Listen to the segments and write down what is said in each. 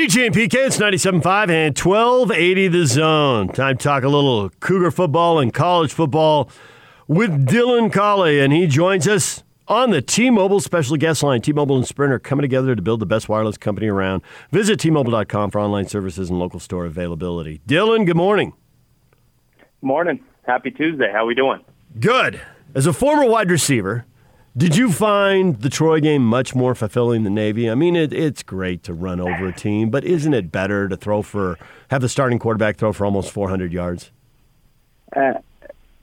DJ and PK, it's 97.5 and 1280 the zone. Time to talk a little Cougar football and college football with Dylan Collie, and he joins us on the T-Mobile special guest line. T-Mobile and Sprint are coming together to build the best wireless company around. Visit T-Mobile.com for online services and local store availability. Dylan, good morning. Morning. Happy Tuesday. How are we doing? Good. As a former wide receiver, did you find the Troy game much more fulfilling than Navy? I mean, it, it's great to run over a team, but isn't it better to throw for have the starting quarterback throw for almost 400 yards? Uh,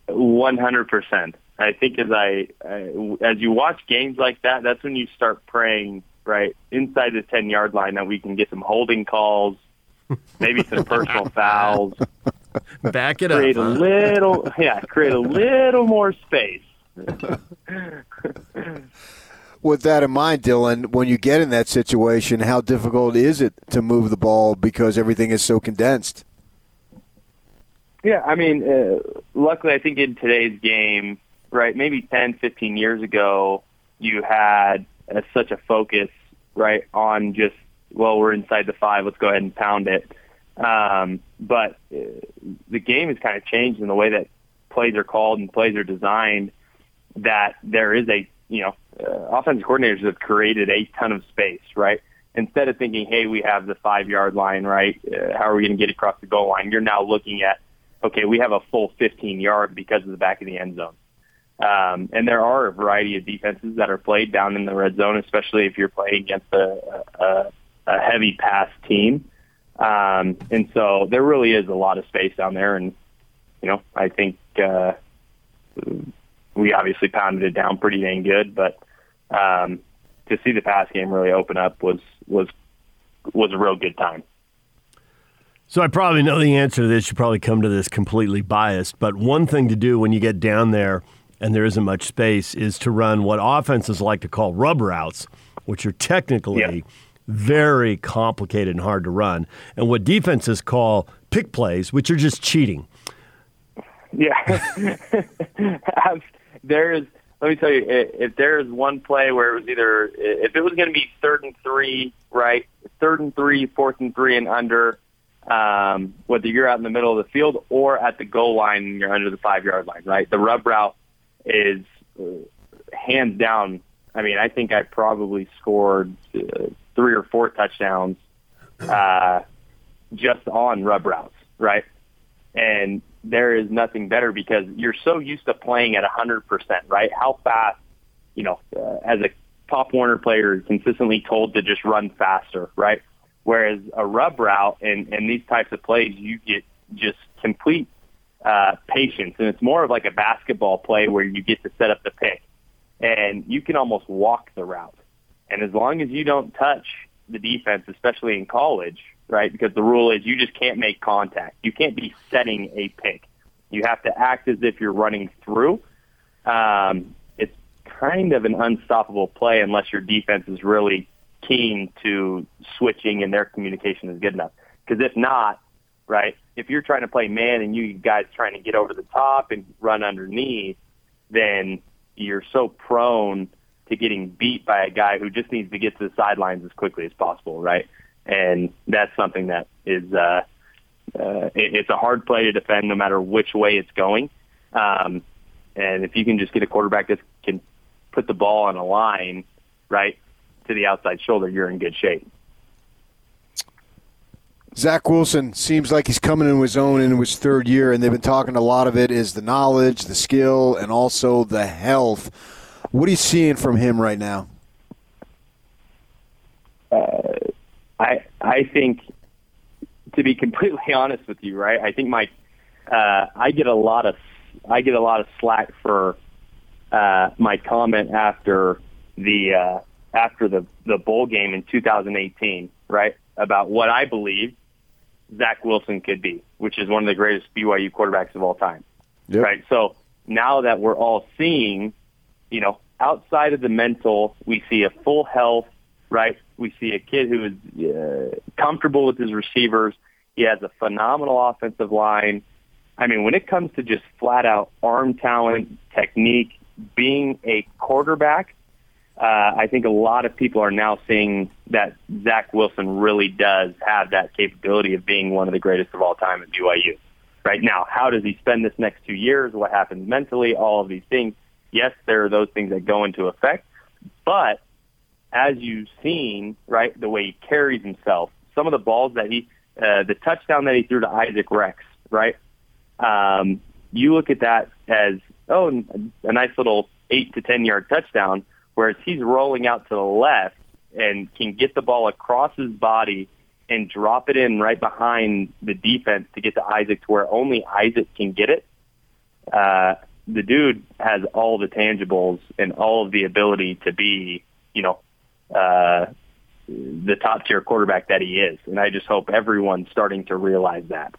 one hundred percent. I think as I uh, as you watch games like that, that's when you start praying right inside the 10 yard line that we can get some holding calls, maybe some personal fouls. Back it create up. a huh? little, yeah, create a little more space. With that in mind, Dylan, when you get in that situation, how difficult is it to move the ball because everything is so condensed? Yeah, I mean, uh, luckily, I think in today's game, right, maybe 10, 15 years ago, you had uh, such a focus, right, on just, well, we're inside the five, let's go ahead and pound it. Um, but uh, the game has kind of changed in the way that plays are called and plays are designed that there is a, you know, uh, offensive coordinators have created a ton of space, right? Instead of thinking, hey, we have the five yard line, right? Uh, how are we going to get across the goal line? You're now looking at, okay, we have a full 15 yard because of the back of the end zone. Um, and there are a variety of defenses that are played down in the red zone, especially if you're playing against a, a, a heavy pass team. Um, and so there really is a lot of space down there. And, you know, I think, uh, we obviously pounded it down pretty dang good, but, um, to see the pass game really open up was, was, was a real good time. So I probably know the answer to this. You probably come to this completely biased, but one thing to do when you get down there and there isn't much space is to run what offenses like to call rub routes, which are technically Yeah. very complicated and hard to run, and what defenses call pick plays, which are just cheating. Yeah. There is, let me tell you, if there is one play where it was either, if it was going to be third and three, right, third and three, fourth and three and under, um, whether you're out in the middle of the field or at the goal line you're under the five yard line, right, the rub route is uh, hands down. I mean, I think I probably scored uh, three or four touchdowns uh, just on rub routes, right? and there is nothing better because you're so used to playing at 100%, right? How fast, you know, uh, as a Pop Warner player, you're consistently told to just run faster, right? Whereas a rub route and, and these types of plays, you get just complete uh, patience, and it's more of like a basketball play where you get to set up the pick, and you can almost walk the route. And as long as you don't touch the defense, especially in college, right? Because the rule is you just can't make contact. You can't be setting a pick. You have to act as if you're running through. Um, it's kind of an unstoppable play unless your defense is really keen to switching and their communication is good enough. Because if not, right, if you're trying to play man and you guys trying to get over the top and run underneath, then you're so prone to getting beat by a guy who just needs to get to the sidelines as quickly as possible, right? And that's something that is uh, uh, it, it's a hard play to defend no matter which way it's going. Um, and if you can just get a quarterback that can put the ball on a line, right, to the outside shoulder, you're in good shape. Zach Wilson seems like he's coming into his own in his third year, and they've been talking a lot of it is the knowledge, the skill, and also the health. What are you seeing from him right now? Uh, I I think to be completely honest with you, right? I think my uh, I get a lot of I get a lot of slack for uh, my comment after the uh, after the the bowl game in 2018, right? About what I believe Zach Wilson could be, which is one of the greatest BYU quarterbacks of all time, Yep. right? So now that we're all seeing, you know, outside of the mental, we see a full health, right? We see a kid who is uh, comfortable with his receivers. He has a phenomenal offensive line. I mean, when it comes to just flat out arm talent, technique, being a quarterback, uh, I think a lot of people are now seeing that Zach Wilson really does have that capability of being one of the greatest of all time at BYU. Right now, how does he spend this next two years? What happens mentally? All of these things. Yes, there are those things that go into effect, but as you've seen, right, the way he carries himself, some of the balls that he, uh, the touchdown that he threw to Isaac Rex, right? Um, you look at that as oh, a nice little eight to ten yard touchdown whereas he's rolling out to the left and can get the ball across his body and drop it in right behind the defense to get to Isaac to where only Isaac can get it. Uh, the dude has all the tangibles and all of the ability to be, you know, uh, the top tier quarterback that he is. And I just hope everyone's starting to realize that.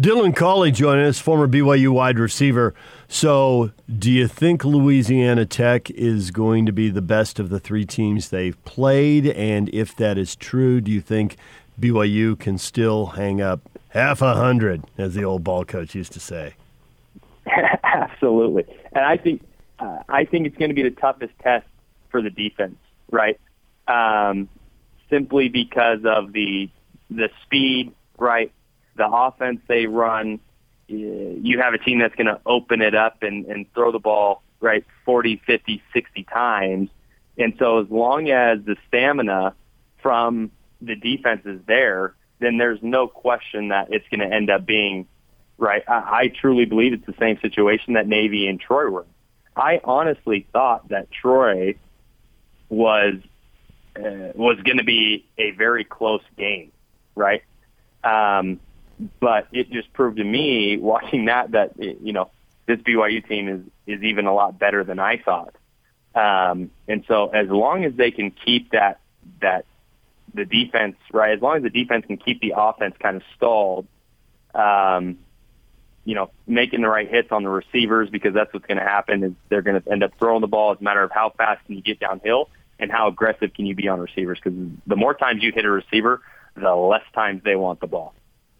Dylan Collie joining us, former BYU wide receiver. So, do you think Louisiana Tech is going to be the best of the three teams they've played? And if that is true, do you think BYU can still hang up half a hundred, as the old ball coach used to say? Absolutely, and I think uh, I think it's going to be the toughest test for the defense, right? Um, simply because of the the speed, right? the offense they run, you have a team that's going to open it up and, and throw the ball right 40, 50, 60 times. And so as long as the stamina from the defense is there, then there's no question that it's going to end up being right. I, I truly believe it's the same situation that Navy and Troy were. I honestly thought that Troy was uh, was going to be a very close game, right? Um, but it just proved to me watching that that you know this BYU team is is even a lot better than I thought. Um, and so as long as they can keep that that the defense right, as long as the defense can keep the offense kind of stalled, um, you know, making the right hits on the receivers because that's what's going to happen is they're going to end up throwing the ball. It's a matter of how fast can you get downhill and how aggressive can you be on receivers because the more times you hit a receiver, the less times they want the ball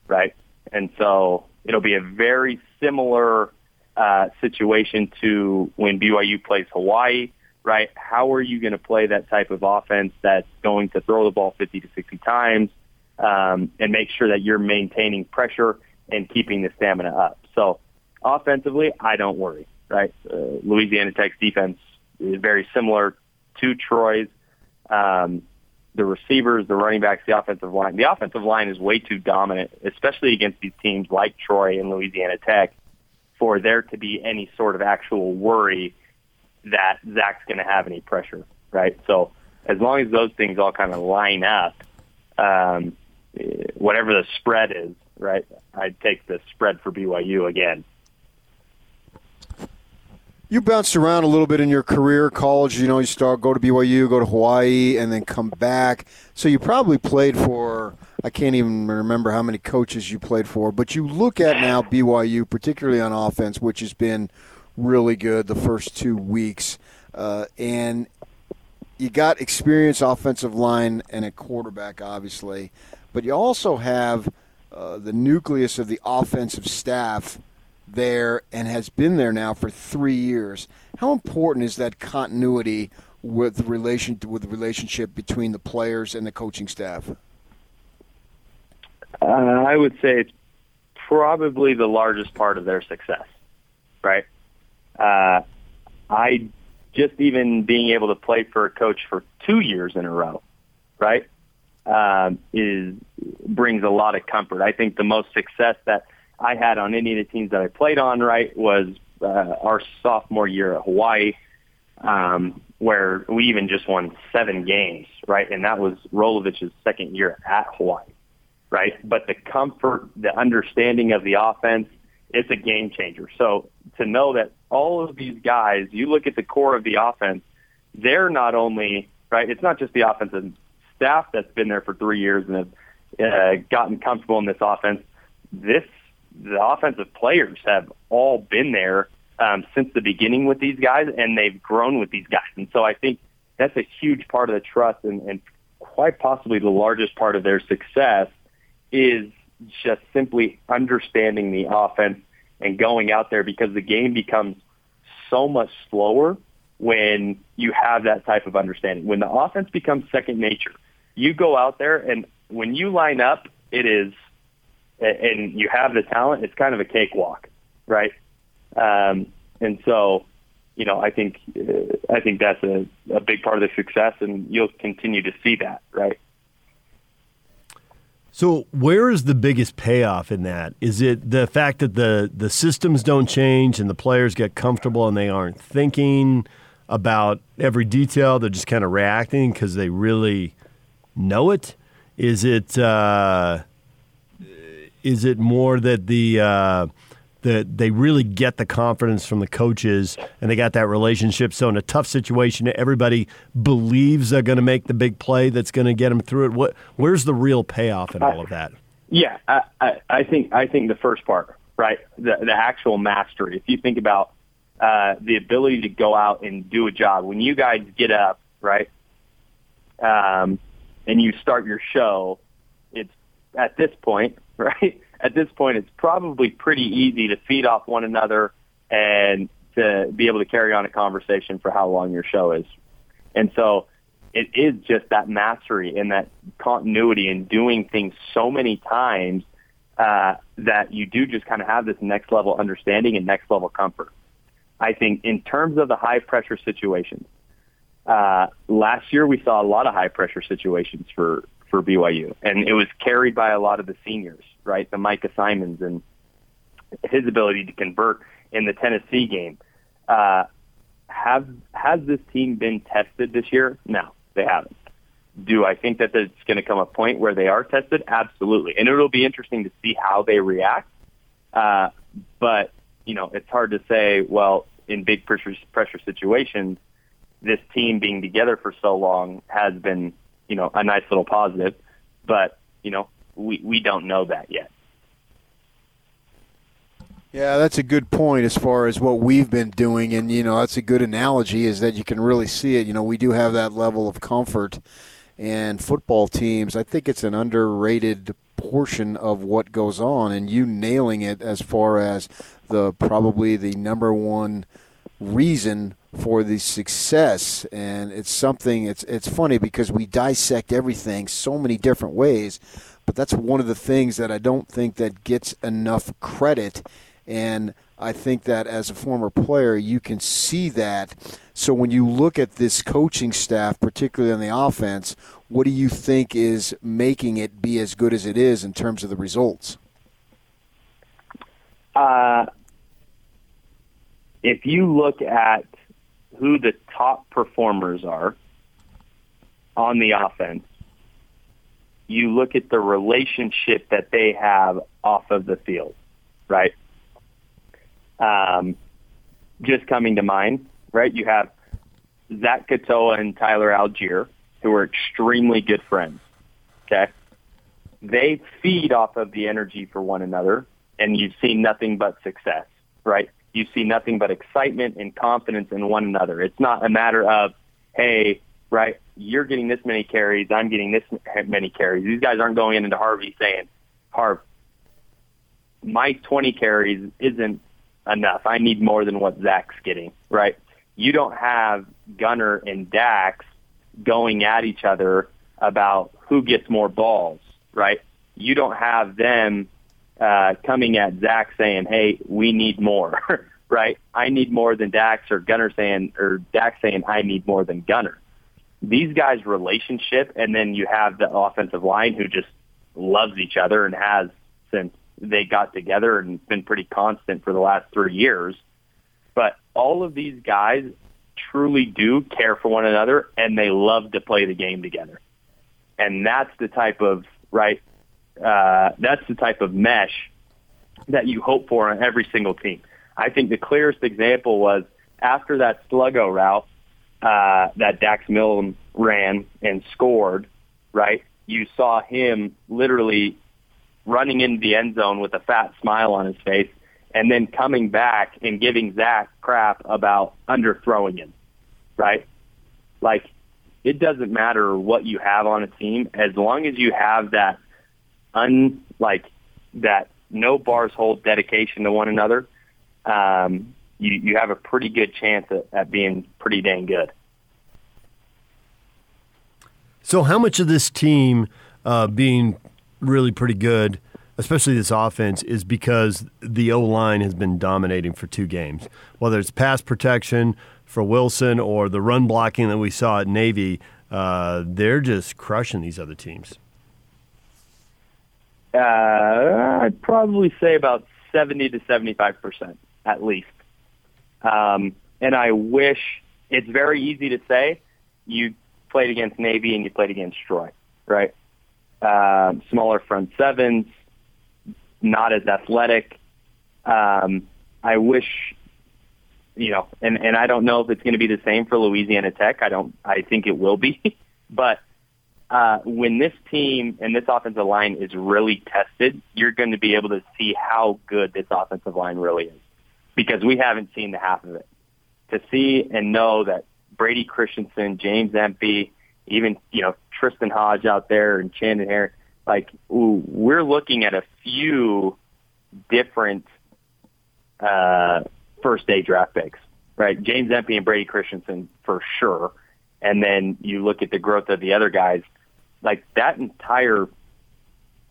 right? And so it'll be a very similar uh, situation to when BYU plays Hawaii, right? How are you going to play that type of offense that's going to throw the ball 50 to 60 times um, and make sure that you're maintaining pressure and keeping the stamina up? So offensively, I don't worry, right? Uh, Louisiana Tech's defense is very similar to Troy's. Um, the receivers, the running backs, the offensive line. The offensive line is way too dominant, especially against these teams like Troy and Louisiana Tech, for there to be any sort of actual worry that Zach's going to have any pressure, right? So as long as those things all kind of line up, um, whatever the spread is, right, I'd take the spread for BYU again. You bounced around a little bit in your career, college. You know, you start go to BYU, go to Hawaii, and then come back. So you probably played for. I can't even remember how many coaches you played for, but you look at now BYU, particularly on offense, which has been really good the first two weeks, uh, and you got experienced offensive line and a quarterback, obviously, but you also have uh, the nucleus of the offensive staff there and has been there now for three years. How important is that continuity with relation with the relationship between the players and the coaching staff? Uh, I would say it's probably the largest part of their success, right? Uh, I just even being able to play for a coach for two years in a row, right, um, is brings a lot of comfort. I think the most success that I had on any of the teams that I played on, right, was uh, our sophomore year at Hawaii, um, where we even just won seven games, right, and that was Rolovich's second year at Hawaii, right. But the comfort, the understanding of the offense, it's a game changer. So to know that all of these guys, you look at the core of the offense, they're not only right. It's not just the offensive staff that's been there for three years and have uh, gotten comfortable in this offense. This the offensive players have all been there um, since the beginning with these guys, and they've grown with these guys. And so I think that's a huge part of the trust, and, and quite possibly the largest part of their success is just simply understanding the offense and going out there because the game becomes so much slower when you have that type of understanding. When the offense becomes second nature, you go out there and when you line up, it is, and you have the talent, it's kind of a cakewalk, right? Um, and so, you know, I think uh, I think that's a, a big part of the success, and you'll continue to see that, right? So, where is the biggest payoff in that? Is it the fact that the the systems don't change and the players get comfortable and they aren't thinking about every detail; they're just kind of reacting because they really know it? Is it uh, is it more that the uh, that they really get the confidence from the coaches and they got that relationship. So in a tough situation, everybody believes they're going to make the big play that's going to get them through it. What where's the real payoff in all of that? Yeah, I, I, I think I think the first part, right, the the actual mastery. If you think about uh, the ability to go out and do a job when you guys get up, right, um, and you start your show, at this point, right at this point, it's probably pretty easy to feed off one another and to be able to carry on a conversation for how long your show is. And so it is just that mastery and that continuity and doing things so many times uh, that you do just kind of have this next level understanding and next level comfort. I think in terms of the high pressure situations, uh, last year we saw a lot of high pressure situations for for BYU, and it was carried by a lot of the seniors, right? The Micah Simons and his ability to convert in the Tennessee game. Uh, have has this team been tested this year? No, they haven't. Do I think that there's going to come a point where they are tested? Absolutely, and it'll be interesting to see how they react. Uh, but you know, it's hard to say. Well, in big pressure pressure situations, this team being together for so long has been you know, a nice little positive. But, you know, we, we don't know that yet. Yeah, that's a good point as far as what we've been doing. And, you know, that's a good analogy is that you can really see it. You know, we do have that level of comfort. And football teams, I think it's an underrated portion of what goes on. And you nailing it as far as the probably the number one reason for the success and it's something it's it's funny because we dissect everything so many different ways but that's one of the things that I don't think that gets enough credit and I think that as a former player you can see that. So when you look at this coaching staff particularly on the offense what do you think is making it be as good as it is in terms of the results? Uh, if you look at who the top performers are on the offense, you look at the relationship that they have off of the field, right? Um, just coming to mind, right? You have Zach Katoa and Tyler Allgeier, who are extremely good friends. Okay. They feed off of the energy for one another, and you've seen nothing but success, right? You see nothing but excitement and confidence in one another. It's not a matter of, hey, right, you're getting this many carries, I'm getting this many carries. These guys aren't going into Harvey saying, Harv, my 20 carries isn't enough. I need more than what Zach's getting, right? You don't have Gunner and Dax going at each other about who gets more balls, right? You don't have them uh, coming at Zach saying, "Hey, we need more," right? I need more than Dax, or Gunner saying, or Dax saying, "I need more than Gunner." These guys' relationship, and then you have the offensive line who just loves each other and has since they got together and been pretty constant for the last three years. But all of these guys truly do care for one another and they love to play the game together. And that's the type of right uh, that's the type of mesh that you hope for on every single team. I think the clearest example was after that sluggo route uh, that Dax Milne ran and scored, right? You saw him literally running into the end zone with a fat smile on his face and then coming back and giving Zach crap about underthrowing him, right? Like, it doesn't matter what you have on a team as long as you have that un like that no bars hold dedication to one another. Um, you you have a pretty good chance at, at being pretty dang good. So, how much of this team uh, being really pretty good, especially this offense, is because the O line has been dominating for two games? Whether it's pass protection for Wilson or the run blocking that we saw at Navy, uh, they're just crushing these other teams. Uh, I'd probably say about 70 to 75 percent at least. Um, and I wish it's very easy to say you played against Navy and you played against Troy, right? Uh, smaller front sevens, not as athletic. Um, I wish, you know, and, and I don't know if it's going to be the same for Louisiana Tech. I don't, I think it will be, but uh, when this team and this offensive line is really tested, you're going to be able to see how good this offensive line really is because we haven't seen the half of it. To see and know that Brady Christensen, James Empey, even, you know, Tristen Hoge out there and Chandon Herring, like ooh, we're looking at a few different uh, first day draft picks, right? James Empey and Brady Christensen for sure. And then you look at the growth of the other guys, like that entire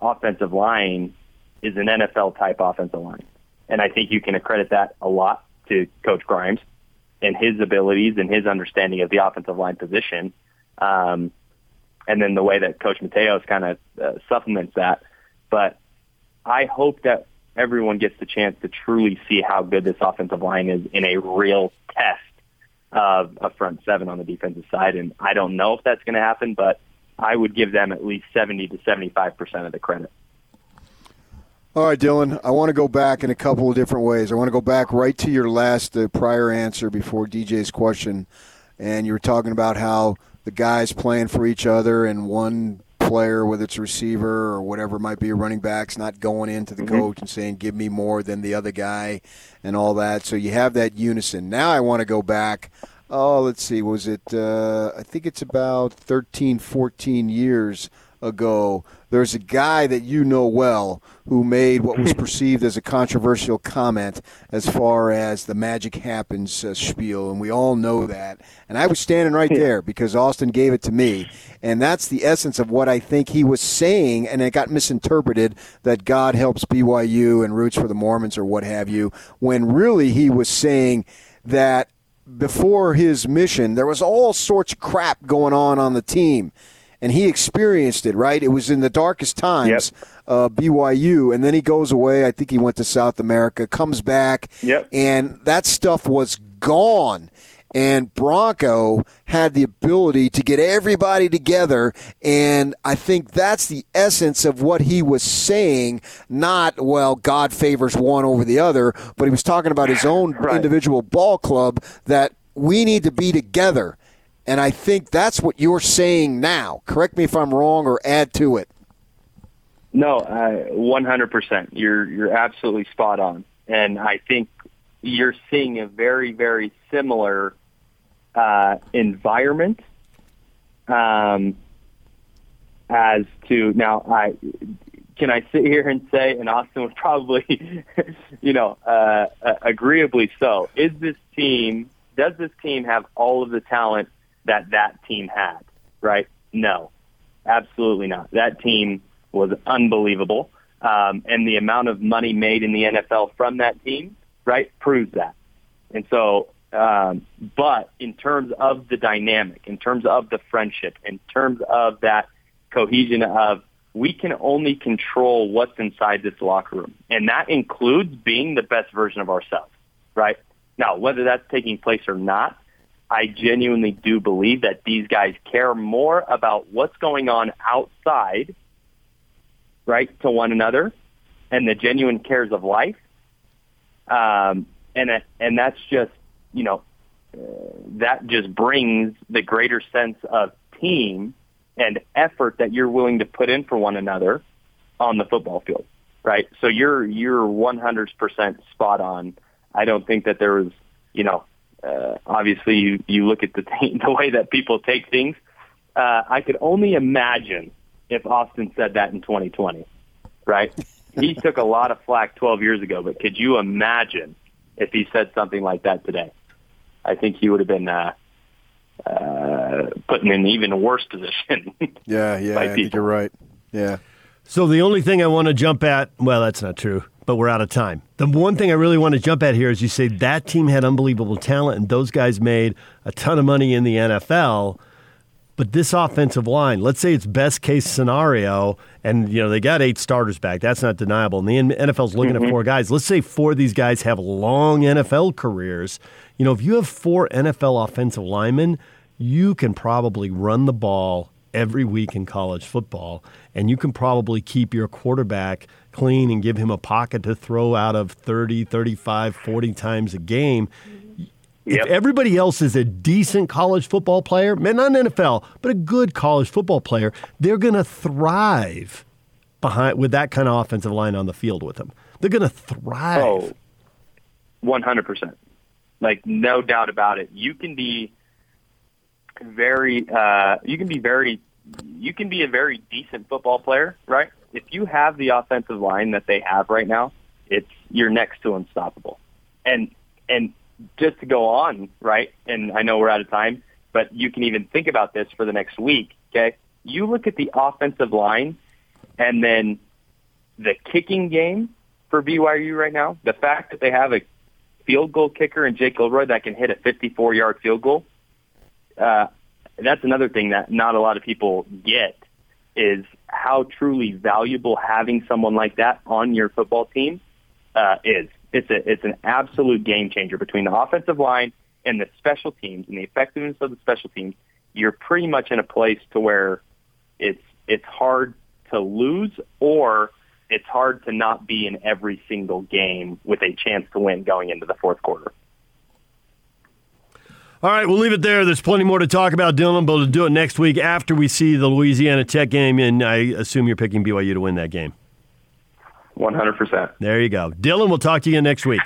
offensive line is an NFL type offensive line. And I think you can accredit that a lot to Coach Grimes and his abilities and his understanding of the offensive line position. Um, and then the way that Coach Mateos kind of uh, supplements that. But I hope that everyone gets the chance to truly see how good this offensive line is in a real test of a front seven on the defensive side. And I don't know if that's going to happen, but I would give them at least 70 to 75% of the credit. All right, Dylan, I want to go back in a couple of different ways. I want to go back right to your last uh, prior answer before DJ's question. And you were talking about how the guys playing for each other and one player, whether it's a receiver or whatever it might be a running back's not going into the mm-hmm. coach and saying, give me more than the other guy and all that. So you have that unison. Now I want to go back. Oh, let's see. Was it, uh, I think it's about 13, 14 years ago there's a guy that you know well who made what was perceived as a controversial comment as far as the magic happens uh, spiel, and we all know that. And I was standing right there because Austin gave it to me, and that's the essence of what I think he was saying, and it got misinterpreted that God helps BYU and roots for the Mormons or what have you, when really he was saying that before his mission, there was all sorts of crap going on on the team and he experienced it. Right, it was in the darkest times. Yep. Uh, BYU, and then he goes away. I think he went to South America, comes back, yep. and that stuff was gone. And Bronco had the ability to get everybody together, and I think that's the essence of what he was saying. Not well, God favors one over the other, but he was talking about his own right. individual ball club that we need to be together and I think that's what you're saying now. Correct me if I'm wrong or add to it. No, uh, 100%. You're you're absolutely spot on. And I think you're seeing a very very similar uh, environment um, as to now I can I sit here and say, and Austin would probably, you know, uh, uh, agreeably so. Is this team? Does this team have all of the talent that that team had, right? No, absolutely not. That team was unbelievable. Um, and the amount of money made in the NFL from that team, right, proves that. And so, um, but in terms of the dynamic, in terms of the friendship, in terms of that cohesion of we can only control what's inside this locker room. And that includes being the best version of ourselves, right? Now, whether that's taking place or not, I genuinely do believe that these guys care more about what's going on outside, right, to one another, and the genuine cares of life. Um, and and that's just you know uh, that just brings the greater sense of team and effort that you're willing to put in for one another on the football field, right? So you're you're 100% spot on. I don't think that there was you know uh, obviously you, you look at the, t- the way that people take things. Uh, I could only imagine if Austin said that in 2020, right? he took a lot of flack 12 years ago, but could you imagine if he said something like that today. I think he would have been uh, uh, put in an even worse position. yeah, yeah, I think you're right. Yeah. So the only thing I want to jump at, well, that's not true, but we're out of time. The one thing I really want to jump at here is you say that team had unbelievable talent and those guys made a ton of money in the NFL. But this offensive line, let's say it's best case scenario, and you know they got eight starters back. That's not deniable. And the NFL's looking mm-hmm. at four guys. Let's say four of these guys have long NFL careers. You know, if you have four NFL offensive linemen, you can probably run the ball every week in college football, and you can probably keep your quarterback clean and give him a pocket to throw out of 30, 35, 40 times a game. Yep. If everybody else is a decent college football player, man, not an NFL, but a good college football player, they're going to thrive behind with that kind of offensive line on the field with them. They're going to thrive. Oh, 100%. Like no doubt about it. You can be very uh you can be very you can be a very decent football player, right? If you have the offensive line that they have right now, it's you're next to unstoppable. And and just to go on, right? And I know we're out of time, but you can even think about this for the next week. Okay, you look at the offensive line, and then the kicking game for BYU right now. The fact that they have a field goal kicker in Jake Oldroyd that can hit a 54-yard field goal. Uh, that's another thing that not a lot of people get is how truly valuable having someone like that on your football team uh, is it's a it's an absolute game changer between the offensive line and the special teams and the effectiveness of the special teams. You're pretty much in a place to where it's it's hard to lose or it's hard to not be in every single game with a chance to win going into the fourth quarter. All right, we'll leave it there. There's plenty more to talk about, Dylan, but we'll do it next week after we see the Louisiana Tech game, and I assume you're picking BYU to win that game. 100%. There you go. Dylan, we'll talk to you next week.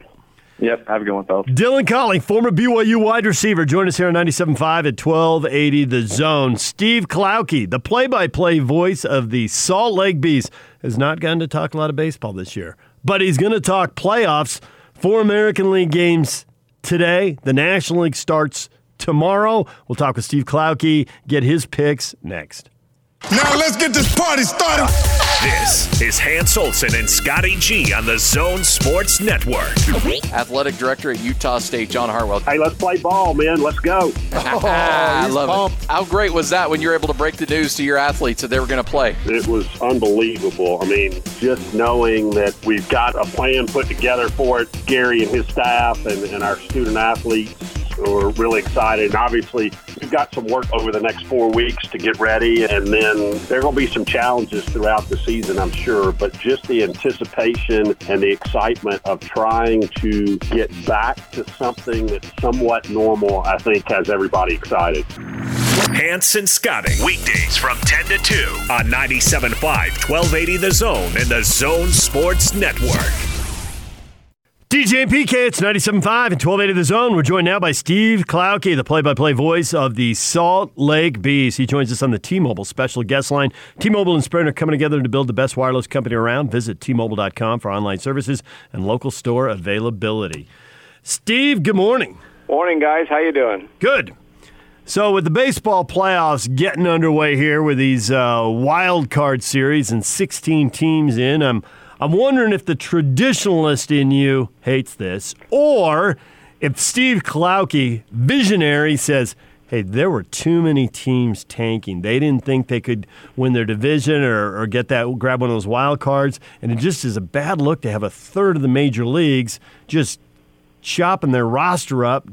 yep, have a good one, fellas. Dylan Collie, former BYU wide receiver, join us here on 97.5 at 1280 The Zone. Steve Klauke, the play-by-play voice of the Salt Lake Bees, has not gotten to talk a lot of baseball this year, but he's going to talk playoffs, for American League games today. The National League starts tomorrow. We'll talk with Steve Klauke, get his picks next. Now let's get this party started. This is Hans Olsen and Scotty G on the Zone Sports Network. Athletic Director at Utah State, John Hartwell. Hey, let's play ball, man. Let's go. oh, I love pumped. it. How great was that when you were able to break the news to your athletes that they were going to play? It was unbelievable. I mean, just knowing that we've got a plan put together for it, Gary and his staff and, and our student athletes we're really excited. And obviously, we've got some work over the next four weeks to get ready, and then there are going to be some challenges throughout the season, I'm sure. But just the anticipation and the excitement of trying to get back to something that's somewhat normal, I think, has everybody excited. Hanson Scotting, weekdays from 10 to 2 on 97.5, 1280 The Zone and the Zone Sports Network. DJ and PK, it's 97.5 and 1280 The Zone. We're joined now by Steve Klauke, the play-by-play voice of the Salt Lake Bees. He joins us on the T-Mobile special guest line. T-Mobile and Sprint are coming together to build the best wireless company around. Visit T-Mobile.com for online services and local store availability. Steve, good morning. Morning, guys. How you doing? Good. So, with the baseball playoffs getting underway here with these uh, wild card series and 16 teams in, I'm – I'm wondering if the traditionalist in you hates this, or if Steve Klauke, visionary, says, hey, there were too many teams tanking. They didn't think they could win their division or, or, get that grab one of those wild cards, and it just is a bad look to have a third of the major leagues just chopping their roster up,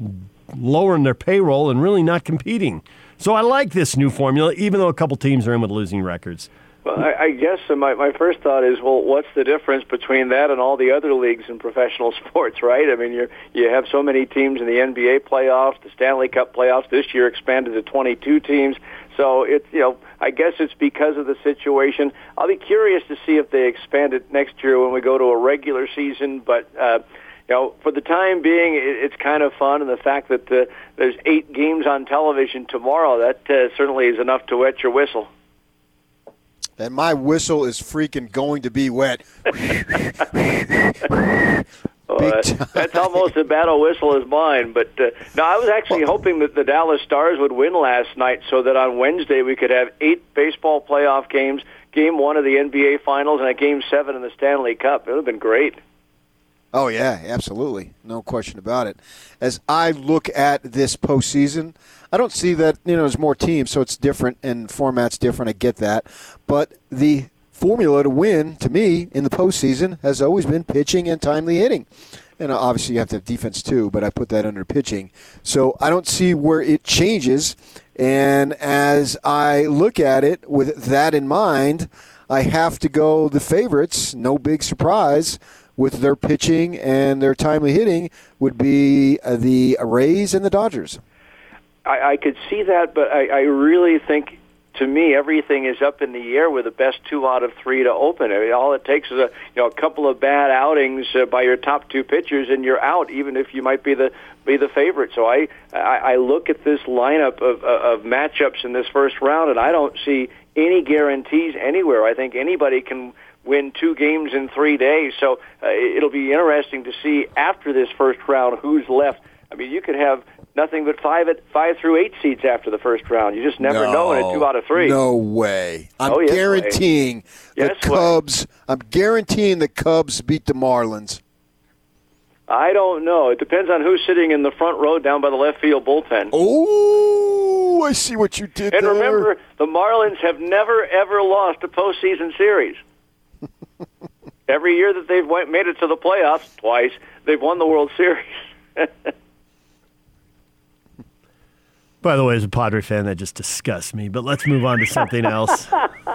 lowering their payroll, and really not competing. So I like this new formula, even though a couple teams are in with losing records. Well, I, I guess my my first thought is, well, what's the difference between that and all the other leagues in professional sports, right? I mean, you you have so many teams in the NBA playoffs, the Stanley Cup playoffs. This year expanded to 22 teams. So it's you know, I guess it's because of the situation. I'll be curious to see if they expand it next year when we go to a regular season, but. uh you know, for the time being, it's kind of fun, and the fact that uh, there's eight games on television tomorrow, that uh, certainly is enough to wet your whistle and my whistle is freaking going to be wet. Uh, that's almost a whistle as mine. But uh, no, I was actually hoping that the Dallas Stars would win last night, so that on Wednesday we could have eight baseball playoff games, Game One of the NBA Finals, and a Game Seven in the Stanley Cup. It would have been great. Oh yeah, absolutely, no question about it. As I look at this postseason, I don't see that you know there's more teams, so it's different and format's different. I get that, but the formula to win, to me, in the postseason has always been pitching and timely hitting. And obviously, you have to have defense too, but I put that under pitching. So I don't see where it changes. And as I look at it with that in mind, I have to go the favorites. No big surprise with their pitching and their timely hitting would be uh, the Rays and the Dodgers. I, I could see that, but I, I really think to me, everything is up in the air with the best two out of three to open. I mean, all it takes is a you know a couple of bad outings uh, by your top two pitchers, and you're out, even if you might be the be the favorite. So I I, I look at this lineup of of matchups in this first round, and I don't see any guarantees anywhere. I think anybody can win two games in three days. So uh, it'll be interesting to see after this first round who's left. I mean, you could have nothing but five at five through eight seeds after the first round. You just never no, know in a two out of three. No way. I'm oh, yes guaranteeing way. the yes Cubs. Way. I'm guaranteeing the Cubs beat the Marlins. I don't know. It depends on who's sitting in the front row down by the left field bullpen. Oh, I see what you did and there. remember, the Marlins have never ever lost a postseason series. Every year that they've went, made it to the playoffs twice, they've won the World Series. By the way, as a Padre fan, that just disgusts me. But let's move on to something else.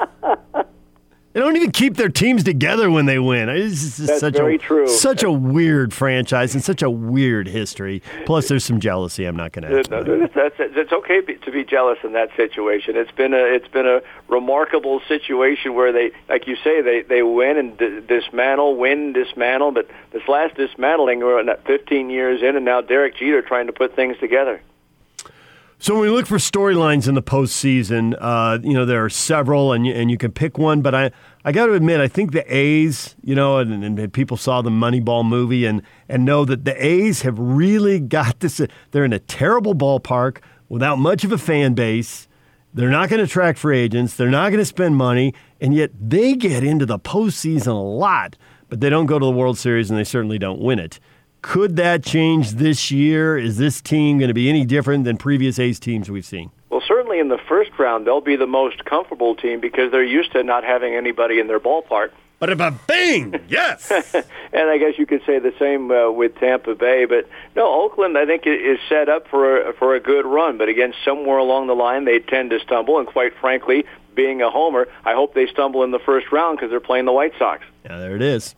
They don't even keep their teams together when they win. It's just That's such very a, true. Such a weird franchise and such a weird history. Plus, there's some jealousy. I'm not going to. It's, that's, okay to be jealous in that situation. It's been a it's been a remarkable situation where they, like you say, they they win and d- dismantle, win, dismantle. But this last dismantling, we're 15 years in, and now Derek Jeter trying to put things together. So when we look for storylines in the postseason, uh, you know there are several, and you, and you can pick one. But I, I got to admit, I think the A's, you know, and, and, people saw the Moneyball movie and and know that the A's have really got this. They're in a terrible ballpark without much of a fan base. They're not going to attract free agents. They're not going to spend money, and yet they get into the postseason a lot. But they don't go to the World Series, and they certainly don't win it. Could that change this year? Is this team going to be any different than previous A's teams we've seen? Well, certainly in the first round, they'll be the most comfortable team because they're used to not having anybody in their ballpark. But if a bing, yes. and I guess you could say the same uh, with Tampa Bay. But no, Oakland, I think, is set up for a, for a good run. But again, somewhere along the line, they tend to stumble. And quite frankly, being a homer, I hope they stumble in the first round because they're playing the White Sox. Yeah, there it is.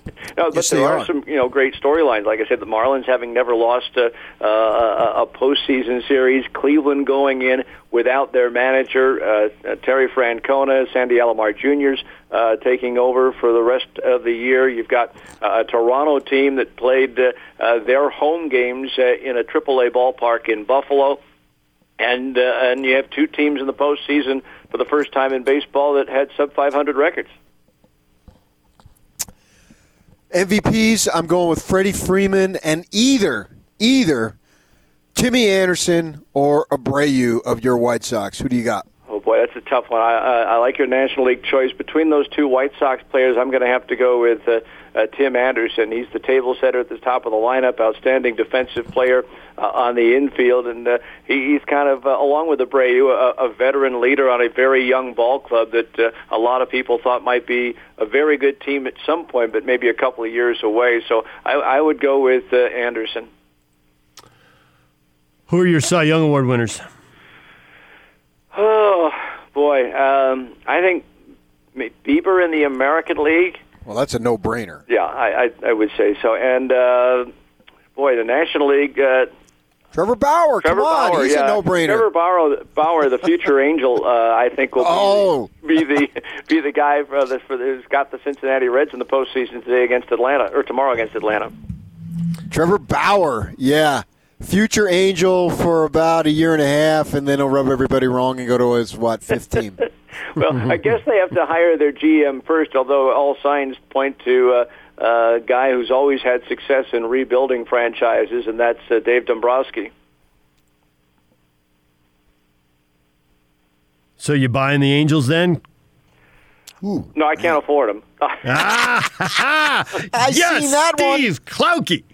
No, but Yes, there are, are. some you know great storylines. Like I said, the Marlins having never lost a, uh, a postseason series, Cleveland going in without their manager uh, uh, Terry Francona, Sandy Alomar Jr.'s uh, taking over for the rest of the year. You've got uh, a Toronto team that played uh, uh, their home games uh, in a AAA ballpark in Buffalo, and uh, and you have two teams in the postseason for the first time in baseball that had sub 500 records. MVPs, I'm going with Freddie Freeman and either, either Timmy Anderson or Abreu of your White Sox. Who do you got? Oh boy, that's a tough one. I, I, I like your National League choice. Between those two White Sox players, I'm going to have to go with uh, uh, Tim Anderson. He's the table setter at the top of the lineup, outstanding defensive player uh, on the infield, and uh, he, he's kind of, uh, along with Abreu, a, a veteran leader on a very young ball club that uh, a lot of people thought might be a very good team at some point, but maybe a couple of years away. So I, I would go with uh, Anderson. Who are your Cy Young Award winners? Oh boy, um, I think Bieber in the American League. Well, that's a no-brainer. Yeah, I, I, I would say so. And uh, boy, the National League. Uh, Trevor Bauer, Trevor come on, Bauer, he's yeah. a no-brainer. Trevor Bauer, Bauer, the future angel, uh, I think will be, Oh. be the be the guy for the, for the, who's got the Cincinnati Reds in the postseason today against Atlanta or tomorrow against Atlanta. Trevor Bauer, yeah. Future Angel for about a year and a half, and then he'll rub everybody wrong and go to his, what, fifth team? Well, I guess they have to hire their GM first, although all signs point to uh, uh, guy who's always had success in rebuilding franchises, and that's uh, Dave Dombrowski. So you buying the Angels then? Ooh, no, I can't afford them. ah, I yes, that Steve one. Klauke.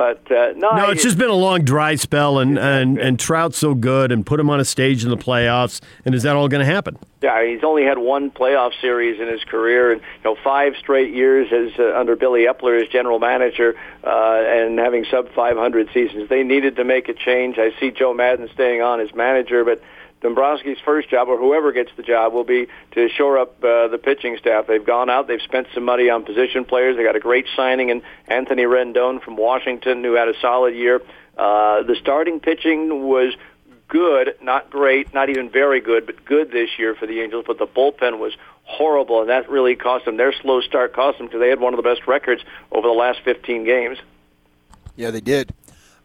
But uh, no, no, it's just been a long dry spell, and, and, and Trout's so good, and put him on a stage in the playoffs. And is that all going to happen? Yeah, he's only had one playoff series in his career, and you know, five straight years as uh, under Billy Eppler as general manager, uh, and having sub 500 seasons. They needed to make a change. I see Joe Maddon staying on as manager, but Dombrowski's first job, or whoever gets the job, will be to shore up uh, the pitching staff. They've gone out, they've spent some money on position players. They got a great signing in Anthony Rendon from Washington, who had a solid year. Uh, the starting pitching was good, not great, not even very good, but good this year for the Angels. But the bullpen was horrible, and that really cost them. Their slow start cost them because they had one of the best records over the last 15 games. Yeah, they did.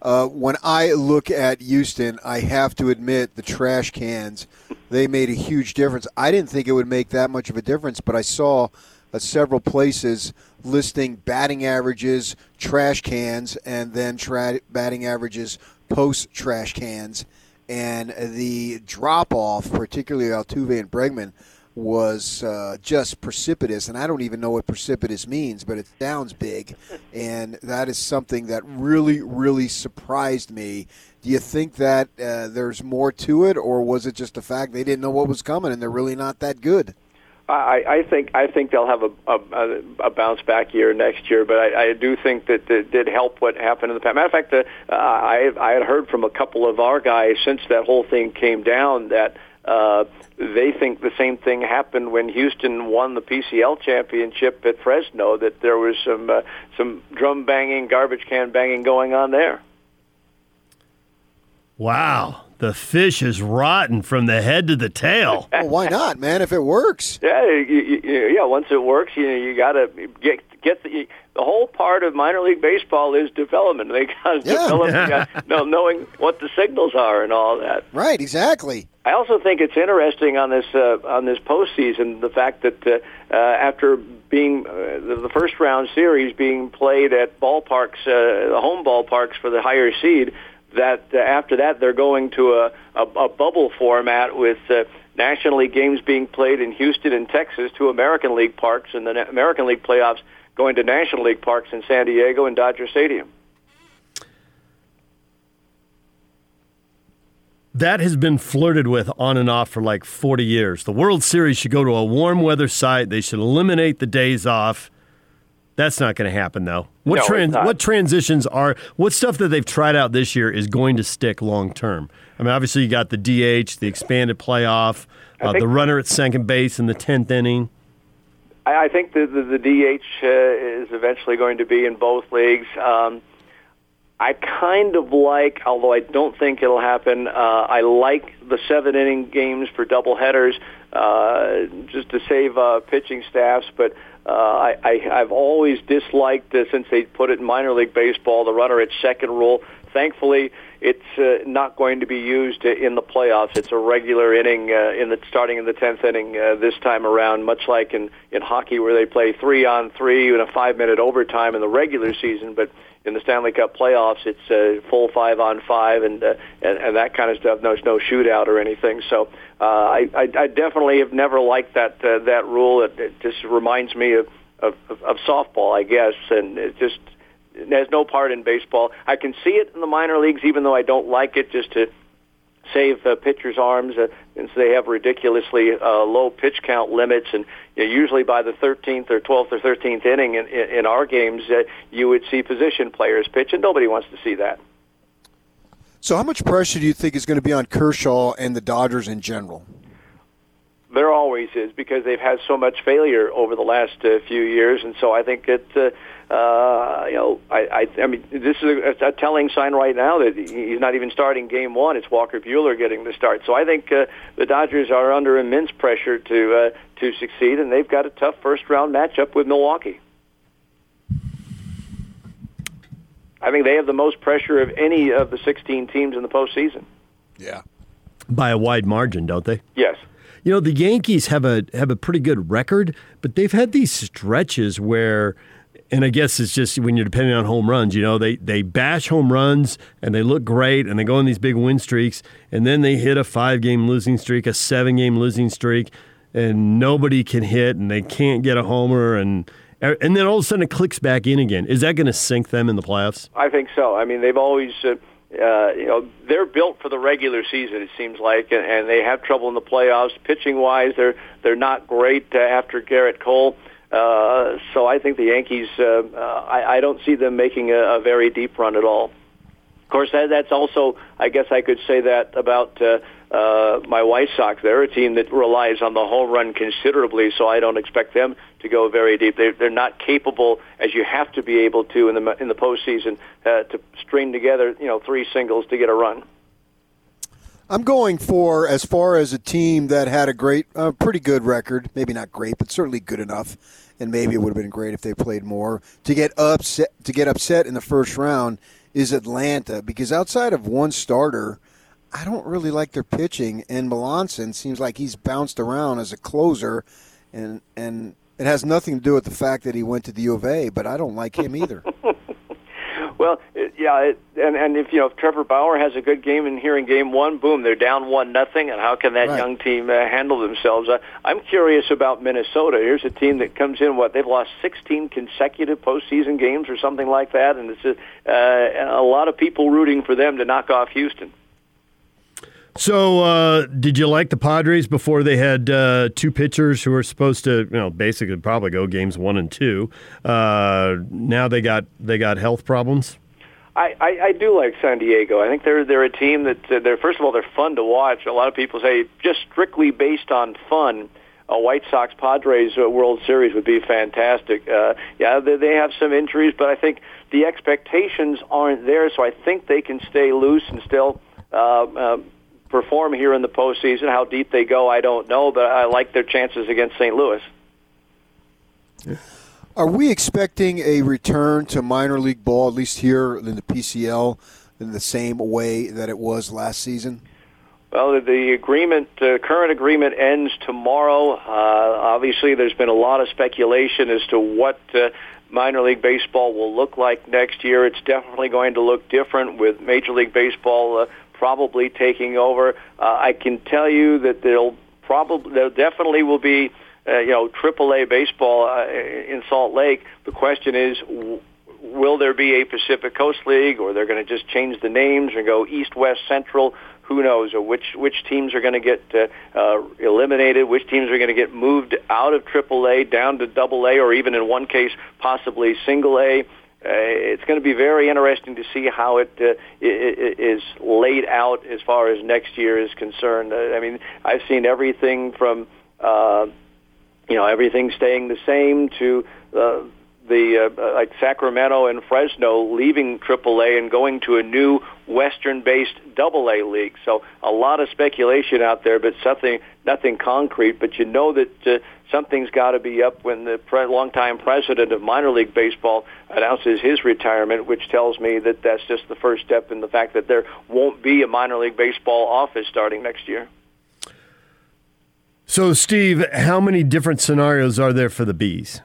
Uh, when I look at Houston, I have to admit the trash cans they made a huge difference. I didn't think it would make that much of a difference, but I saw uh, several places listing batting averages, trash cans, and then tra- batting averages post trash cans, and the drop off, particularly Altuve and Bregman was uh, just precipitous, and I don't even know what precipitous means, but it sounds big, and that is something that really, really surprised me. Do you think that uh, there's more to it, or was it just the fact they didn't know what was coming and they're really not that good? I, I think I think they'll have a, a, a bounce back year next year, but I, I do think that it did help what happened in the past. Matter of fact, uh, I I had heard from a couple of our guys since that whole thing came down that uh, they think the same thing happened when Houston won the PCL championship at Fresno. That there was some uh, some drum banging, garbage can banging going on there. Wow. The fish is rotten from the head to the tail. well, why not, man? If it works, yeah, you, you, yeah. Once it works, you know, you got to get get the the whole part of minor league baseball is development. They got to yeah. develop, you know, knowing what the signals are and all that. Right, exactly. I also think it's interesting on this uh, on this postseason the fact that uh, uh, after being uh, the, the first round series being played at ballparks, uh, the home ballparks for the higher seed, that uh, after that they're going to a, a, a bubble format with. Uh, National League games being played in Houston and Texas, two American League parks, and the American League playoffs going to National League parks in San Diego and Dodger Stadium. That has been flirted with on and off for like 40 years. The World Series should go to a warm weather site. They should eliminate the days off. That's not going to happen, though. What, no, trans- what transitions are, what stuff that they've tried out this year is going to stick long term? I mean, obviously, you got the DH, the expanded playoff, uh, the runner at second base in the 10th inning. I, I think the, the, the DH uh, is eventually going to be in both leagues. Um, I kind of like, although I don't think it'll happen. Uh, I like the seven inning games for double headers, uh, just to save uh, pitching staffs. But uh, I, I, I've always disliked uh, since they put it in minor league baseball the runner at second rule. Thankfully, it's uh, not going to be used in the playoffs. It's a regular inning uh, in the starting in the tenth inning uh, this time around, much like in in hockey where they play three on three in a five minute overtime in the regular season. But in the Stanley Cup playoffs, it's a full five on five and uh, and, and that kind of stuff. No, no shootout or anything. So uh, I, I I definitely have never liked that uh, that rule. It, it just reminds me of, of of softball, I guess, and it just has no part in baseball. I can see it in the minor leagues, even though I don't like it, just to save uh, pitchers' arms, uh, so they have ridiculously uh, low pitch count limits. And you know, usually by the 13th or 12th or 13th inning in, in, in our games, uh, you would see position players pitch, and nobody wants to see that. So, how much pressure do you think is going to be on Kershaw and the Dodgers in general? There always is because they've had so much failure over the last uh, few years, and so I think it. Uh, uh, you know, I, I, I mean, this is a, a telling sign right now that he's not even starting game one. It's Walker Buehler getting the start. So I think uh, the Dodgers are under immense pressure to uh, to succeed, and they've got a tough first round matchup with Milwaukee. I think they have the most pressure of any of the 16 teams in the postseason. Yeah. By a wide margin, don't they? Yes. you know the Yankees have a have a pretty good record, but they've had these stretches where and I guess it's just when you're depending on home runs, you know, they, they bash home runs and they look great and they go on these big win streaks and then they hit a five game losing streak, a seven game losing streak, and nobody can hit and they can't get a homer and and then all of a sudden it clicks back in again. Is that going to sink them in the playoffs? I think so. I mean, they've always, uh, uh, you know, they're built for the regular season. It seems like, and, and they have trouble in the playoffs. Pitching wise, they're they're not great uh, after Gerrit Cole. Uh, so I think the Yankees. Uh, uh, I, I don't see them making a, a very deep run at all. Of course, that, that's also. I guess I could say that about uh, uh, my White Sox. They're a team that relies on the home run considerably, so I don't expect them to go very deep. They're, they're not capable, as you have to be able to in the in the postseason, uh, to string together you know three singles to get a run. I'm going for as far as a team that had a great, uh, pretty good record. Maybe not great, but certainly good enough. And maybe it would have been great if they played more to get upset. To get upset in the first round is Atlanta because outside of one starter, I don't really like their pitching. And Melancon seems like he's bounced around as a closer, and and it has nothing to do with the fact that he went to the U of A. But I don't like him either. Well, it, yeah, it, and and if you know if Trevor Bauer has a good game in here in Game One, boom, they're down one nothing, and how can that Right. young team uh, handle themselves? Uh, I'm curious about Minnesota. Here's a team that comes in what they've lost 16 consecutive postseason games or something like that, and it's a, uh, a lot of people rooting for them to knock off Houston. So, uh, did you like the Padres before they had uh, two pitchers who were supposed to, you know, basically probably go games one and two? Uh, now they got they got health problems. I, I, I do like San Diego. I think they're they're a team that they're first of all they're fun to watch. A lot of people say just strictly based on fun, a White Sox Padres uh, World Series would be fantastic. Uh, yeah, they, they have some injuries, but I think the expectations aren't there. So I think they can stay loose and still uh, uh, perform here in the postseason. How deep they go, I don't know, but I like their chances against St. Louis. Are we expecting a return to minor league ball, at least here in the PCL, in the same way that it was last season? Well, the agreement, uh, current agreement ends tomorrow. Uh, obviously, there's been a lot of speculation as to what uh, minor league baseball will look like next year. It's definitely going to look different with Major League Baseball uh, probably taking over. Uh, I can tell you that there'll probably there definitely will be uh, you know AAA baseball uh, in Salt Lake. The question is. Will there be a Pacific Coast League, or they're going to just change the names and go East, West, Central? who knows or which which teams are going to get uh, uh, eliminated, which teams are going to get moved out of AAA down to Double A, or even in one case possibly Single A. Uh, it's going to be very interesting to see how it, uh, is laid out as far as next year is concerned. Uh, I mean, I've seen everything from uh, you know everything staying the same to uh, the uh, like Sacramento and Fresno leaving AAA and going to a new Western-based AA league. So a lot of speculation out there, but something nothing concrete. But you know that uh, something's got to be up when the pre- longtime president of minor league baseball announces his retirement, which tells me that that's just the first step in the fact that there won't be a minor league baseball office starting next year. So, Steve, how many different scenarios are there for the bees?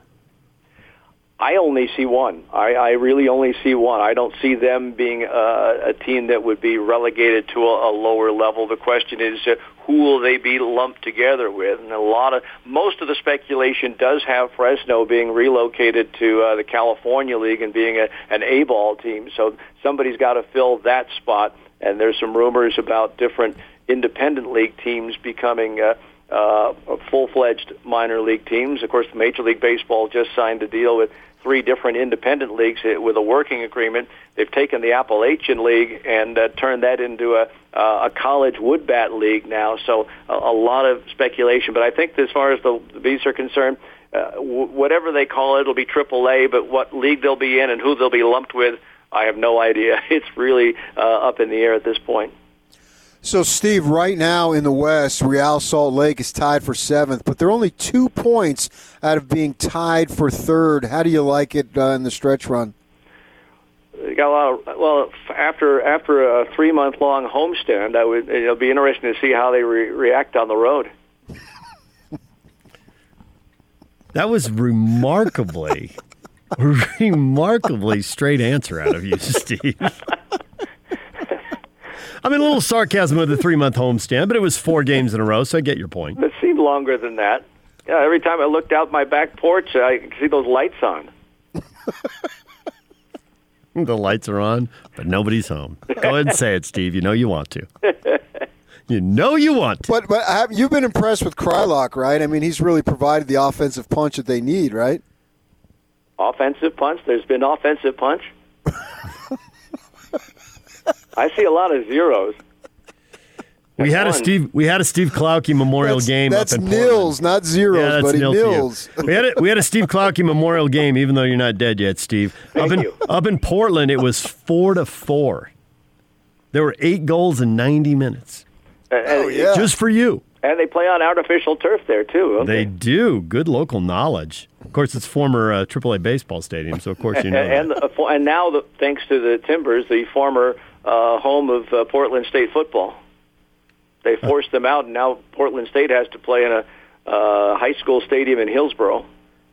I only see one. I, I really only see one. I don't see them being uh, a team that would be relegated to a, a lower level. The question is, uh, who will they be lumped together with? And a lot of most of the speculation does have Fresno being relocated to uh, the California League and being a, an A-ball team. So somebody's got to fill that spot. And there's some rumors about different independent league teams becoming. Uh, uh, full-fledged minor league teams. Of course, Major League Baseball just signed a deal with three different independent leagues uh, with a working agreement. They've taken the Appalachian League and uh, turned that into a, uh, a college woodbat league now. So a, a lot of speculation. But I think as far as the, the Bees are concerned, uh, w- whatever they call it, it'll be AAA. But what league they'll be in and who they'll be lumped with, I have no idea. It's really uh, up in the air at this point. So, Steve, right now in the West, Real Salt Lake is tied for seventh, but they're only two points out of being tied for third. How do you like it uh, in the stretch run? They got a lot of well after after a three month long homestand. I would it'll be interesting to see how they re- react on the road. That was remarkably, remarkably straight answer out of you, Steve. I mean, a little sarcasm with the three month homestand, but it was four games in a row, so I get your point. It seemed longer than that. Yeah, every time I looked out my back porch, I could see those lights on. the lights are on, but nobody's home. Go ahead and say it, Steve. You know you want to. You know you want to. But but have, you've been impressed with Kreilach, right? I mean, he's really provided the offensive punch that they need, right? Offensive punch. There's been offensive punch. I see a lot of zeros. We had a. Steve. We had a Steve Klauke Memorial That's, game. that's up in Portland. not zeros, Yeah, that's buddy. nil. Nils. We had a, we had a Steve Klauke Memorial game, even though you're not dead yet, Steve. up in you. up in Portland, it was four to four. There were eight goals in 90 minutes, And, Oh yeah. just for you. and they play on artificial turf there too. don't They do good local knowledge. Of course, it's former uh, AAA baseball stadium, so of course you know. that. and, and, and now, the, thanks to the Timbers, the former uh, home of uh, Portland State football, they forced them out, and now Portland State has to play in a uh, high school stadium in Hillsboro.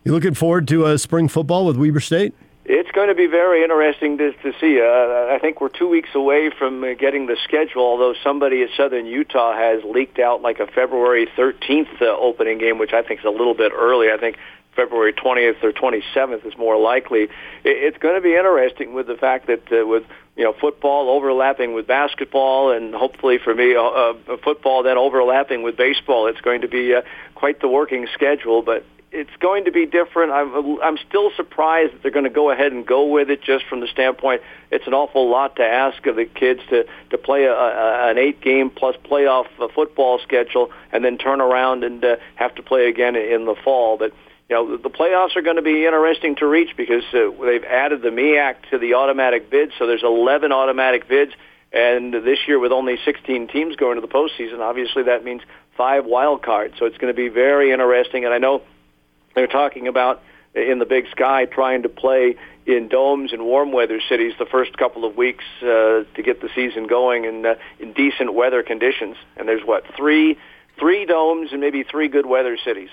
You looking forward to uh, spring football with Weber State? It's going to be very interesting to, to see. Uh, I think we're two weeks away from uh, getting the schedule, although somebody at Southern Utah has leaked out like a February 13th uh, opening game, which I think is a little bit early. I think February 20th or 27th is more likely. It, it's going to be interesting with the fact that uh, with you know football overlapping with basketball, and hopefully for me, uh, uh, football then overlapping with baseball. It's going to be uh, quite the working schedule, but it's going to be different. I'm I'm still surprised that they're going to go ahead and go with it just from the standpoint it's an awful lot to ask of the kids to to play a, a, an eight game plus playoff football schedule and then turn around and uh, have to play again in the fall. But you know the, playoffs are going to be interesting to reach because uh, they've added the MEAC to the automatic bids, so there's 11 automatic bids. And this year, with only 16 teams going to the postseason, obviously that means five wild cards. So it's going to be very interesting. And I know they're talking about in the Big Sky trying to play in domes in warm weather cities the first couple of weeks uh, to get the season going in uh, in decent weather conditions. And there's what three three domes and maybe three good weather cities.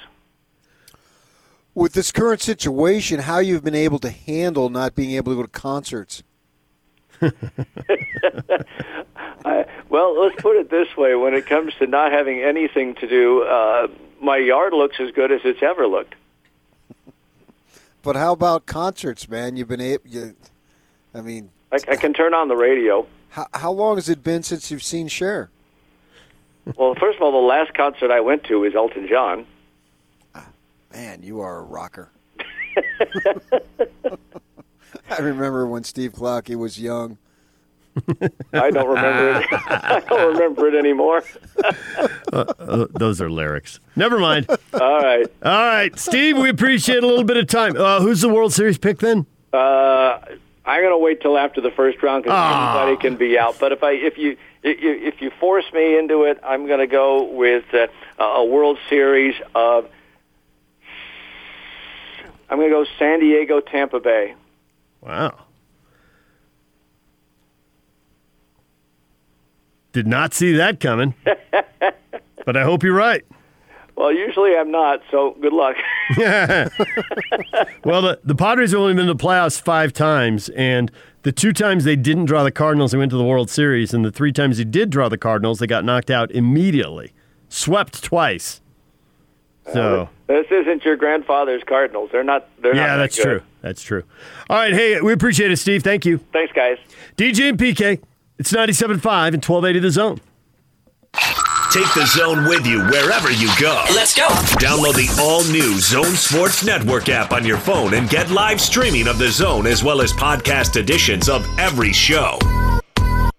With this current situation, how you've been able to handle not being able to go to concerts? I, well, let's put it this way: when it comes to not having anything to do, uh, my yard looks as good as it's ever looked. But how about concerts, man? You've been able. You, I mean, I, I can turn on the radio. how, how long has it been since you've seen Cher? Well, first of all, the last concert I went to was Elton John. Man, you are a rocker. I remember when Steve Klauke was young. I don't remember it. I don't remember it anymore. Uh, those are lyrics. Never mind. All right. All right, Steve, we appreciate a little bit of time. Uh, who's the World Series pick then? Uh, I'm going to wait till after the first round because Ah. anybody can be out. But if I if you if you, force me into it, I'm going to go with uh, a World Series of. I'm going to go San Diego, Tampa Bay. Wow. Did not see that coming. but I hope you're right. Well, usually I'm not, so good luck. Well, the, the Padres have only been to the playoffs five times, and the two times they didn't draw the Cardinals, they went to the World Series, and the three times they did draw the Cardinals, they got knocked out immediately, swept twice. So uh, this isn't your grandfather's Cardinals. They're not. They're not. yeah, that that's good. true. That's true. All right, hey, we appreciate it, Steve. Thank you, Thanks, guys. DJ and PK. It's 97.5 and 1280 The Zone. Take the zone with you wherever you go. Let's go. Download the all new Zone Sports Network app on your phone and get live streaming of the zone as well as podcast editions of every show.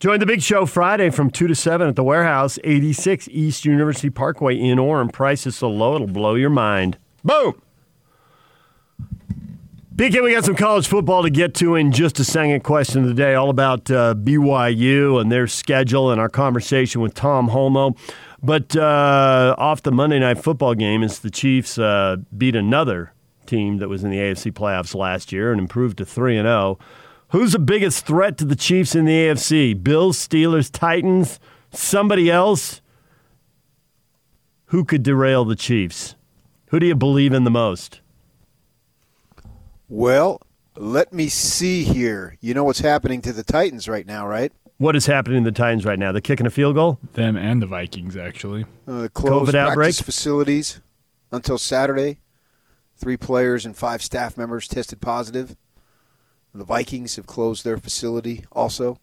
Join the big show Friday from 2 to 7 at the warehouse, 86 East University Parkway in Orem. Price is so low, it'll blow your mind. Boom! PK, we got some college football to get to in just a second. Question of the day, all about uh, BYU and their schedule and our conversation with Tom Holmoe. But uh, off the Monday night football game, as the Chiefs uh, beat another team that was in the AFC playoffs last year and improved to 3 and 0. Who's the biggest threat to the Chiefs in the AFC? Bills, Steelers, Titans, somebody else? Who could derail the Chiefs? Who do you believe in the most? Well, let me see here. You know what's happening to the Titans right now, right? What is happening to the Titans right now? They're kicking a field goal? Them and the Vikings, actually. Uh, closed COVID outbreak? facilities until Saturday. Three players and five staff members tested positive. The Vikings have closed their facility also.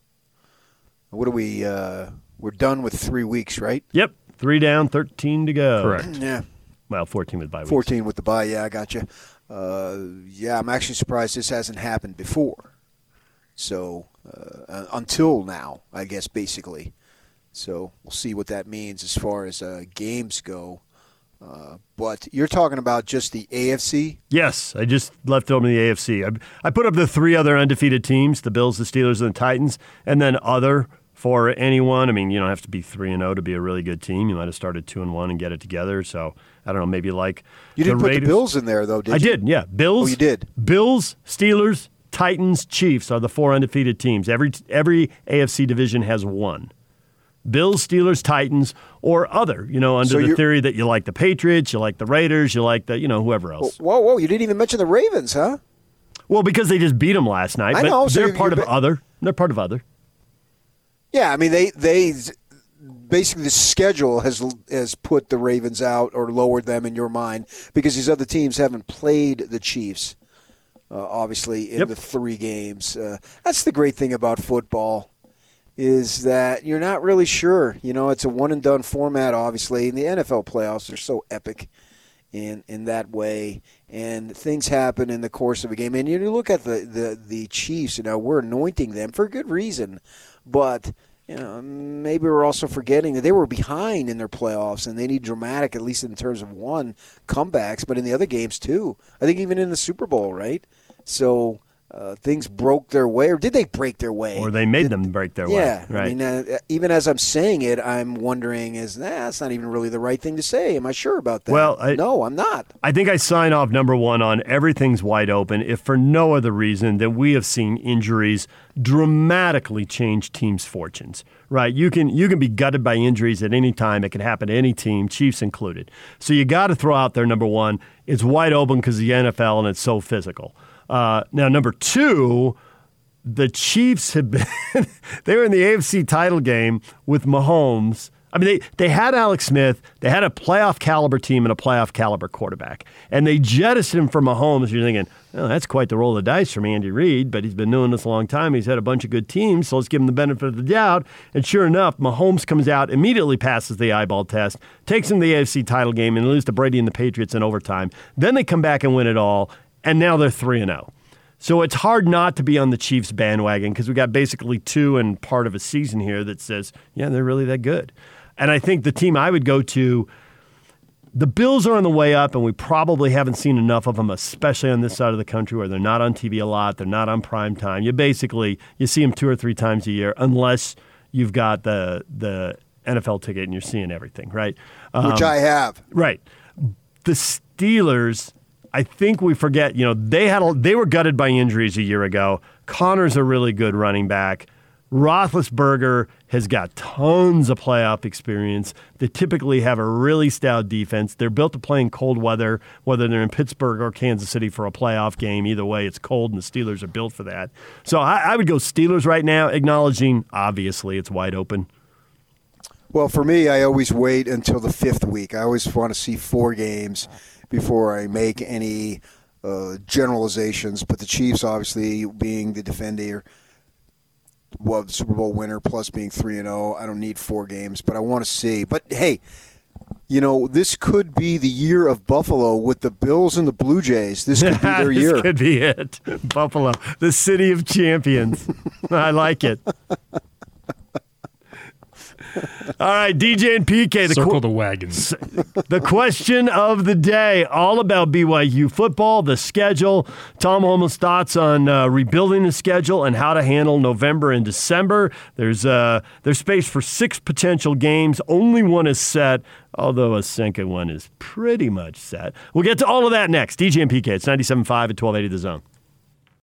What are we? Uh, we're done with three weeks, right? Yep. Three down, 13 to go. Correct. Yeah. Well, 14 with the bye weeks. 14 with the bye, yeah, I got you. Uh, yeah, I'm actually surprised this hasn't happened before. So uh, until now, I guess basically. So we'll see what that means as far as uh, games go. Uh, but you're talking about just the AFC? Yes, I just left over the AFC. I, I put up the three other undefeated teams: the Bills, the Steelers, and the Titans, and then other for anyone. I mean, you don't have to be three and zero oh to be a really good team. You might have started two and one and get it together. So I don't know, maybe like you didn't put Raiders. the Bills in there though, did you? I you? did. Yeah, Bills. Oh, you did. Bills, Steelers, Titans, Chiefs are the four undefeated teams. Every every AFC division has one. Bills, Steelers, Titans, or other. You know, under So the theory that you like the Patriots, you like the Raiders, you like the you know whoever else. Whoa, whoa! You didn't even mention the Ravens, huh? Well, because they just beat them last night. I but know, so they're part of other. They're part of other. Yeah, I mean they they basically the schedule has has put the Ravens out or lowered them in your mind because these other teams haven't played the Chiefs. Uh, obviously, in Yep. the three games, uh, that's the great thing about football is that you're not really sure. You know, it's a one and done format. Obviously, and the NFL playoffs are so epic in in that way, and things happen in the course of a game. And you look at the the the Chiefs. You know, we're anointing them for a good reason, but you know, maybe we're also forgetting that they were behind in their playoffs and they need dramatic, at least in terms of one, comebacks, but in the other games too. I think even in the Super Bowl, right? So uh, things broke their way, or did they break their way? Or they made them break their yeah, way. Right. I mean, uh, even as I'm saying it, I'm wondering: is nah, that's not even really the right thing to say? Am I sure about that? Well, I- no, I'm not. I think I sign off number one on everything's wide open, if for no other reason than we have seen injuries dramatically change teams' fortunes. Right? You can you can be gutted by injuries at any time. It can happen to any team, Chiefs included. So you got to throw out there number one. It's wide open because the NFL and it's so physical. Uh, now number two, the Chiefs have been they were in the AFC title game with Mahomes. I mean, they, they had Alex Smith, they had a playoff caliber team and a playoff caliber quarterback, and they jettisoned him for Mahomes. You're thinking, that's quite the roll of the dice from Andy Reid, but he's been doing this a long time. He's had a bunch of good teams, so let's give him the benefit of the doubt. And sure enough, Mahomes comes out, immediately passes the eyeball test, takes him to the AFC title game, and loses to Brady and the Patriots in overtime. Then they come back and win it all, and now they're 3 and 0. So it's hard not to be on the Chiefs bandwagon because we got basically two and part of a season here that says, yeah, they're really that good. And I think the team I would go to, the Bills are on the way up, and we probably haven't seen enough of them, especially on this side of the country where they're not on TV a lot, they're not on prime time. You basically you see them two or three times a year, unless you've got the the NFL ticket and you're seeing everything, right? Which Um, I have. Right. The Steelers, I think we forget, you know, they had a, they were gutted by injuries a year ago. Conner's a really good running back. Roethlisberger has got tons of playoff experience. They typically have a really stout defense. They're built to play in cold weather, whether they're in Pittsburgh or Kansas City for a playoff game. Either way, it's cold, and the Steelers are built for that. So I, I would go Steelers right now, acknowledging obviously it's wide open. Well, for me, I always wait until the fifth week. I always want to see four games before I make any uh, generalizations. But the Chiefs, obviously, being the defender, well, the Super Bowl winner, plus being three and zero, I don't need four games, but I want to see. But hey, you know, this could be the year of Buffalo with the Bills and the Blue Jays. This could be their this year. could be it. Buffalo, the city of champions. I like it. All right, DJ and PK. The Circle qu- the wagons. the question of the day, all about BYU football, the schedule. Tom Holmoe's thoughts on uh, rebuilding the schedule and how to handle November and December. There's uh, there's space for six potential games. Only one is set, although a second one is pretty much set. We'll get to all of that next. DJ and PK. It's 97.5 at 1280 The Zone.